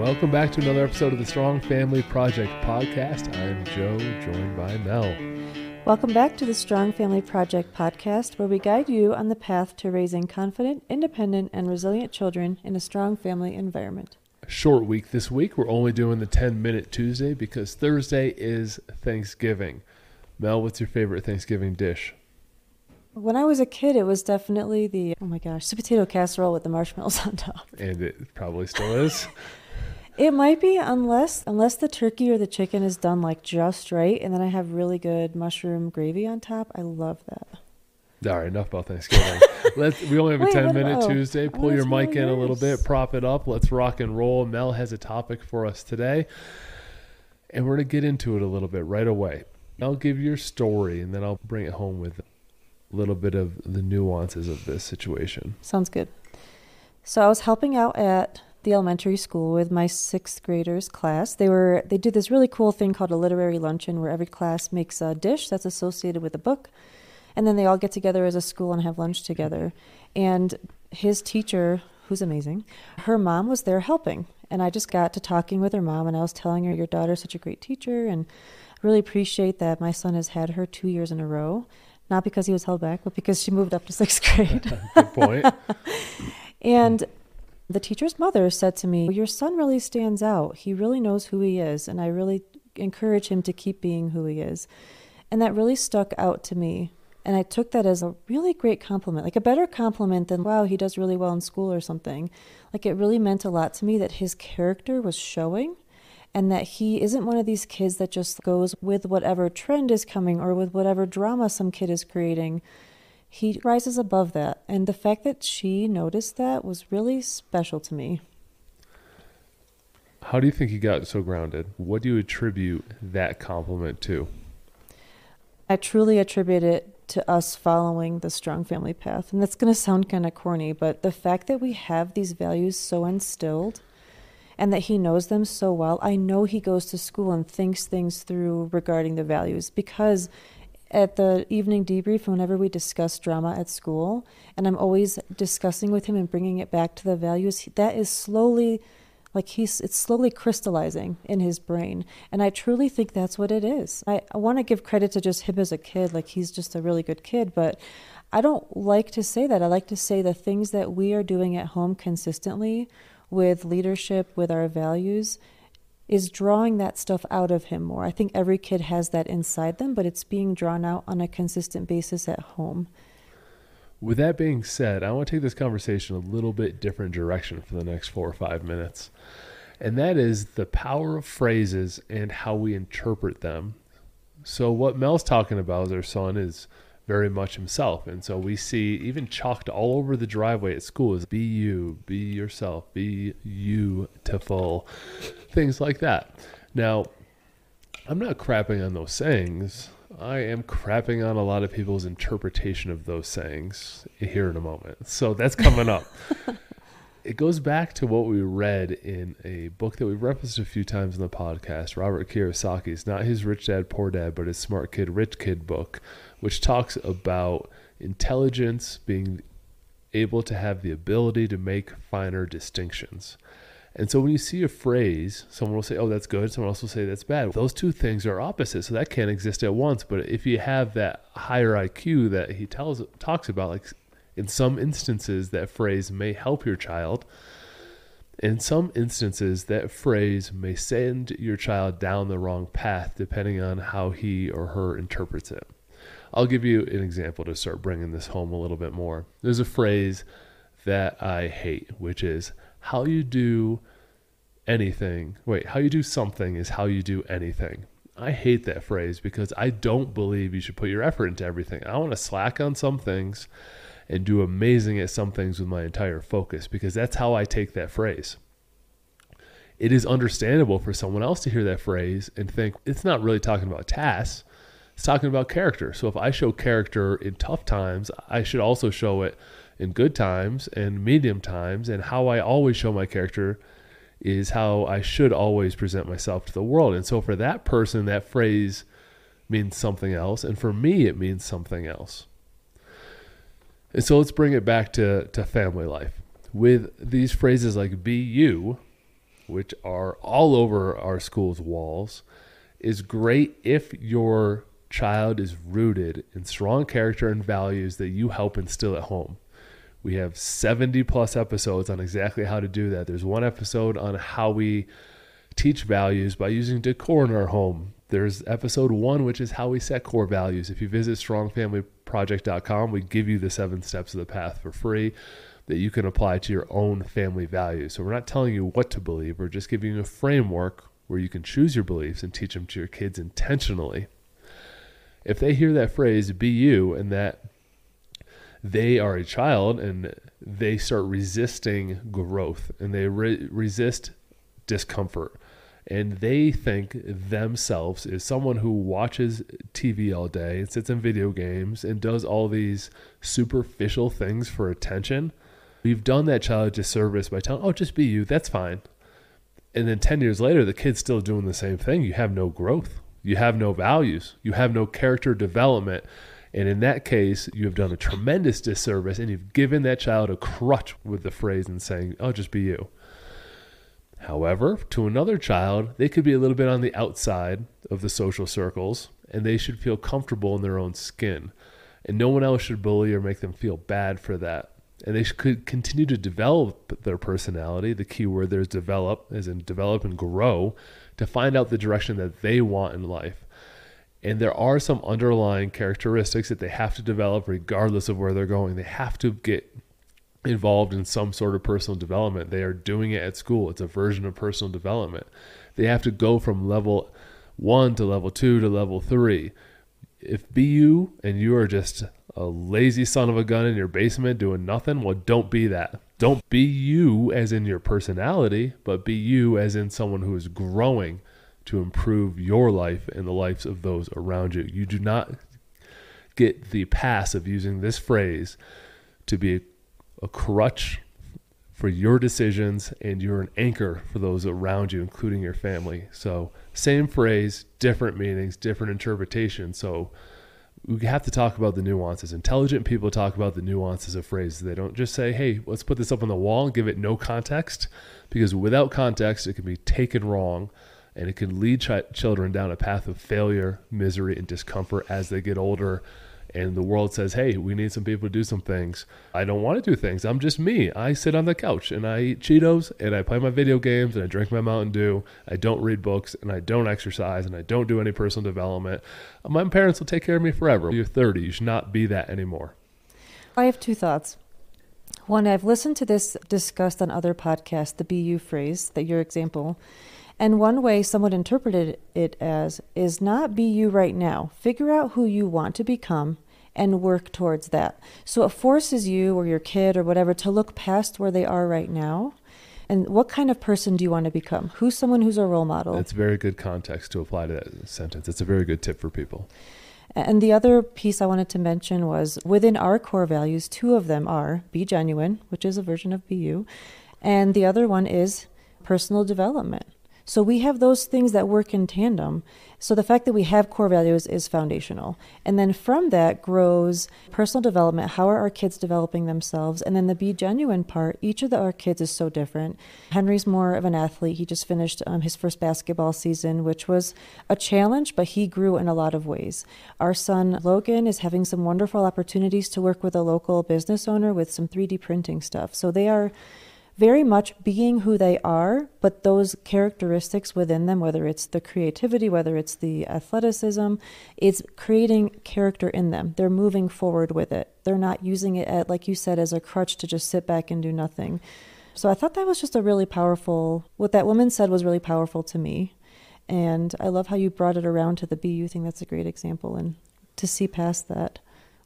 Welcome back to another episode of the Strong Family Project podcast. I'm Joe, joined by Mel. Welcome back to the Strong Family Project podcast, where we guide you on the path to raising confident, independent, and resilient children in a strong family environment. Short week this week. We're only doing the 10 minute Tuesday because Thursday is Thanksgiving. Mel, what's your favorite Thanksgiving dish? When I was a kid, it was definitely the, oh my gosh, sweet potato casserole with the marshmallows on top. And it probably still is. It might be unless unless the turkey or the chicken is done like just right and then I have really good mushroom gravy on top. I love that. All right, enough about Thanksgiving. Let's. We only have a Wait, ten minute about- oh, Tuesday. oh, Pull your mic in a little bit, prop it up. Let's rock and roll. Mel has a topic for us today, and we're gonna get into it a little bit right away. I'll give your story, and then I'll bring it home with a little bit of the nuances of this situation. Sounds good. So I was helping out at the elementary school with my sixth graders class. They were they did this really cool thing called a literary luncheon where every class makes a dish that's associated with a book and then they all get together as a school and have lunch together. And his teacher, who's amazing, her mom was there helping. And I just got to talking with her mom and I was telling her your daughter's such a great teacher and I really appreciate that my son has had her 2 years in a row. Not because he was held back, but because she moved up to 6th grade. Good point. And the teacher's mother said to me, Your son really stands out. He really knows who he is, and I really encourage him to keep being who he is. And that really stuck out to me. And I took that as a really great compliment, like a better compliment than, wow, he does really well in school or something. Like it really meant a lot to me that his character was showing and that he isn't one of these kids that just goes with whatever trend is coming or with whatever drama some kid is creating he rises above that and the fact that she noticed that was really special to me How do you think he got so grounded? What do you attribute that compliment to? i truly attribute it to us following the strong family path and that's going to sound kind of corny but the fact that we have these values so instilled and that he knows them so well i know he goes to school and thinks things through regarding the values because at the evening debrief whenever we discuss drama at school and i'm always discussing with him and bringing it back to the values that is slowly like he's it's slowly crystallizing in his brain. And i truly think that's what it is. I, I want to give credit to just him as a kid like he's just a really good kid but i don't like to say that. I like to say the things that we are doing at home consistently with leadership with our values is drawing that stuff out of him more. I think every kid has that inside them, but it's being drawn out on a consistent basis at home. With that being said, I want to take this conversation a little bit different direction for the next four or five minutes. And that is the power of phrases and how we interpret them. So, what Mel's talking about is our son is very much himself. And so we see even chalked all over the driveway at school is be you, be yourself, be you to beautiful, things like that. Now, I'm not crapping on those sayings. I am crapping on a lot of people's interpretation of those sayings here in a moment. So that's coming up. it goes back to what we read in a book that we've referenced a few times in the podcast, Robert Kiyosaki's, not his Rich Dad Poor Dad, but his Smart Kid Rich Kid book, which talks about intelligence being able to have the ability to make finer distinctions. And so when you see a phrase, someone will say, "Oh, that's good." Someone else will say, "That's bad." Those two things are opposite, so that can't exist at once. But if you have that higher IQ that he tells talks about, like in some instances, that phrase may help your child. In some instances, that phrase may send your child down the wrong path, depending on how he or her interprets it. I'll give you an example to start bringing this home a little bit more. There's a phrase that I hate, which is how you do anything. Wait, how you do something is how you do anything. I hate that phrase because I don't believe you should put your effort into everything. I want to slack on some things and do amazing at some things with my entire focus because that's how I take that phrase. It is understandable for someone else to hear that phrase and think it's not really talking about tasks, it's talking about character. So if I show character in tough times, I should also show it in good times and medium times. And how I always show my character is how I should always present myself to the world. And so for that person, that phrase means something else. And for me, it means something else. And so let's bring it back to, to family life. With these phrases like be you, which are all over our school's walls, is great if your child is rooted in strong character and values that you help instill at home. We have 70 plus episodes on exactly how to do that. There's one episode on how we teach values by using decor in our home. There's episode one, which is how we set core values. If you visit strongfamilyproject.com, we give you the seven steps of the path for free that you can apply to your own family values. So we're not telling you what to believe, we're just giving you a framework where you can choose your beliefs and teach them to your kids intentionally. If they hear that phrase, be you, and that they are a child and they start resisting growth and they re- resist discomfort and they think themselves is someone who watches TV all day and sits in video games and does all these superficial things for attention. We've done that child a disservice by telling, oh, just be you, that's fine. And then 10 years later, the kid's still doing the same thing. You have no growth, you have no values, you have no character development. And in that case, you have done a tremendous disservice and you've given that child a crutch with the phrase and saying, oh, just be you. However, to another child, they could be a little bit on the outside of the social circles and they should feel comfortable in their own skin. And no one else should bully or make them feel bad for that. And they could continue to develop their personality. The key word there is develop, as in develop and grow, to find out the direction that they want in life. And there are some underlying characteristics that they have to develop regardless of where they're going. They have to get involved in some sort of personal development. They are doing it at school. It's a version of personal development. They have to go from level one to level two to level three. If be you and you are just a lazy son of a gun in your basement doing nothing, well, don't be that. Don't be you as in your personality, but be you as in someone who is growing to improve your life and the lives of those around you. You do not get the pass of using this phrase to be a crutch for your decisions and you're an anchor for those around you, including your family. So, same phrase, different meanings, different interpretations. So, we have to talk about the nuances. Intelligent people talk about the nuances of phrases. They don't just say, hey, let's put this up on the wall and give it no context, because without context, it can be taken wrong and it can lead ch- children down a path of failure, misery, and discomfort as they get older. And the world says, hey, we need some people to do some things. I don't want to do things. I'm just me. I sit on the couch and I eat Cheetos and I play my video games and I drink my Mountain Dew. I don't read books and I don't exercise and I don't do any personal development. My parents will take care of me forever. You're 30. You should not be that anymore. I have two thoughts. One, I've listened to this discussed on other podcasts, the BU phrase, that your example. And one way someone interpreted it as is not be you right now. Figure out who you want to become and work towards that. So it forces you or your kid or whatever to look past where they are right now. And what kind of person do you want to become? Who's someone who's a role model? It's very good context to apply to that sentence. It's a very good tip for people. And the other piece I wanted to mention was within our core values, two of them are be genuine, which is a version of be you, and the other one is personal development. So we have those things that work in tandem. So the fact that we have core values is foundational. And then from that grows personal development. How are our kids developing themselves? And then the be genuine part, each of the, our kids is so different. Henry's more of an athlete. He just finished um, his first basketball season, which was a challenge, but he grew in a lot of ways. Our son Logan is having some wonderful opportunities to work with a local business owner with some 3D printing stuff. So they are very much being who they are, but those characteristics within them, whether it's the creativity, whether it's the athleticism, it's creating character in them. They're moving forward with it. They're not using it, at, like you said, as a crutch to just sit back and do nothing. So I thought that was just a really powerful, what that woman said was really powerful to me. And I love how you brought it around to the BU thing. That's a great example. And to see past that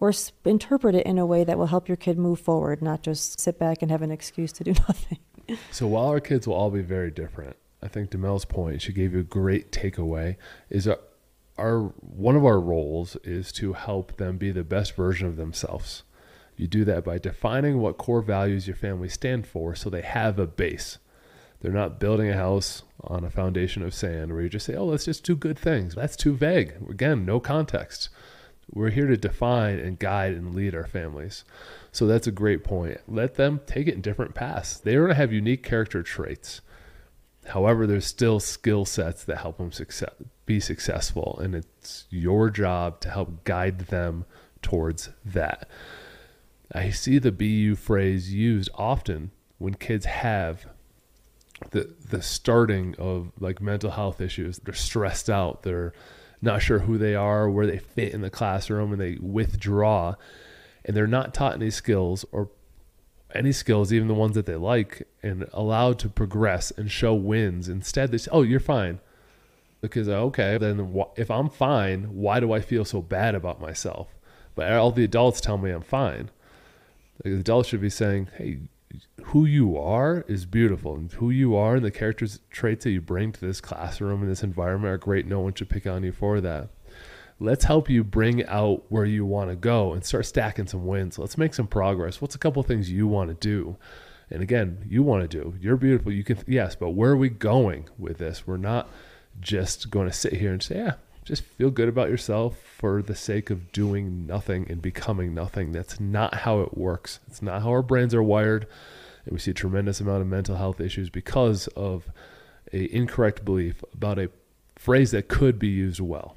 or interpret it in a way that will help your kid move forward, not just sit back and have an excuse to do nothing. so while our kids will all be very different, I think to Mel's point, she gave you a great takeaway, is our, our one of our roles is to help them be the best version of themselves. You do that by defining what core values your family stand for so they have a base. They're not building a house on a foundation of sand where you just say, oh, let's just do good things. That's too vague. Again, no context. We're here to define and guide and lead our families. So that's a great point. Let them take it in different paths. They're going to have unique character traits. However, there's still skill sets that help them success, be successful, and it's your job to help guide them towards that. I see the BU phrase used often when kids have the the starting of like mental health issues. They're stressed out. They're not sure who they are, where they fit in the classroom, and they withdraw. And they're not taught any skills or any skills, even the ones that they like, and allowed to progress and show wins. Instead, they say, "Oh, you're fine." Because uh, okay, then if I'm fine, why do I feel so bad about myself? But all the adults tell me I'm fine. The adults should be saying, "Hey, who you are is beautiful, and who you are and the characters traits that you bring to this classroom and this environment are great. No one should pick on you for that." let's help you bring out where you want to go and start stacking some wins. Let's make some progress. What's a couple things you want to do? And again, you want to do. You're beautiful. You can yes, but where are we going with this? We're not just going to sit here and say, "Yeah, just feel good about yourself for the sake of doing nothing and becoming nothing." That's not how it works. It's not how our brains are wired. And we see a tremendous amount of mental health issues because of a incorrect belief about a phrase that could be used well.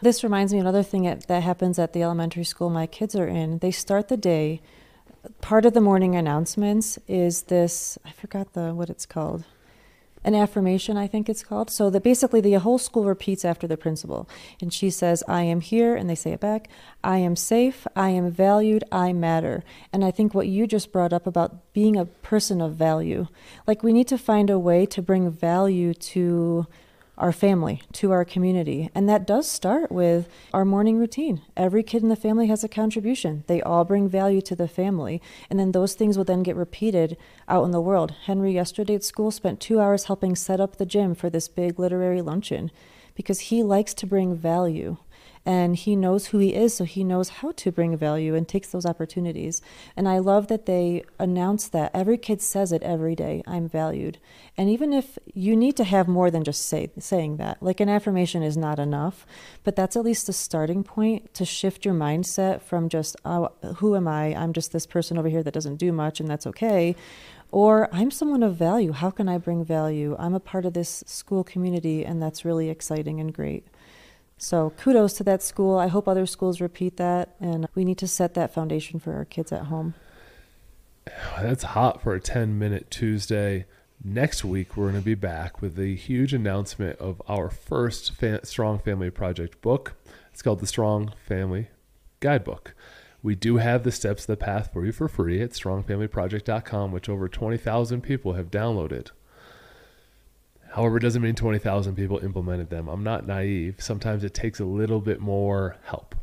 This reminds me of another thing that happens at the elementary school my kids are in. They start the day. Part of the morning announcements is this. I forgot the what it's called. An affirmation, I think it's called. So that basically the whole school repeats after the principal, and she says, "I am here," and they say it back. I am safe. I am valued. I matter. And I think what you just brought up about being a person of value, like we need to find a way to bring value to our family, to our community. And that does start with our morning routine. Every kid in the family has a contribution. They all bring value to the family. And then those things will then get repeated out in the world. Henry, yesterday at school, spent two hours helping set up the gym for this big literary luncheon because he likes to bring value and he knows who he is, so he knows how to bring value and takes those opportunities. And I love that they announce that. Every kid says it every day I'm valued. And even if you need to have more than just say, saying that, like an affirmation is not enough, but that's at least a starting point to shift your mindset from just, oh, who am I? I'm just this person over here that doesn't do much, and that's okay or I'm someone of value. How can I bring value? I'm a part of this school community, and that's really exciting and great. So kudos to that school. I hope other schools repeat that, and we need to set that foundation for our kids at home. That's hot for a 10 minute Tuesday. Next week, we're going to be back with the huge announcement of our first fa- Strong Family Project book. It's called the Strong Family Guidebook. We do have the steps of the path for you for free at strongfamilyproject.com, which over 20,000 people have downloaded. However, it doesn't mean 20,000 people implemented them. I'm not naive. Sometimes it takes a little bit more help.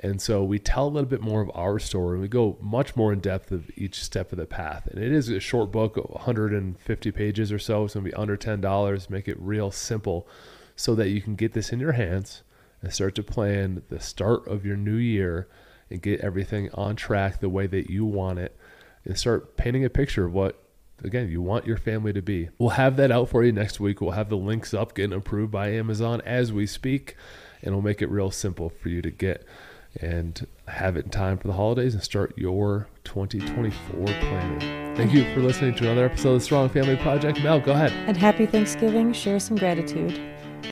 And so we tell a little bit more of our story. and We go much more in depth of each step of the path. And it is a short book, 150 pages or so. It's going to be under $10. Make it real simple so that you can get this in your hands and start to plan the start of your new year and get everything on track the way that you want it and start painting a picture of what again, you want your family to be. We'll have that out for you next week. We'll have the links up getting approved by Amazon as we speak, and we'll make it real simple for you to get and have it in time for the holidays and start your 2024 planning. Thank you for listening to another episode of the Strong Family Project. Mel, go ahead. And happy Thanksgiving. Share some gratitude.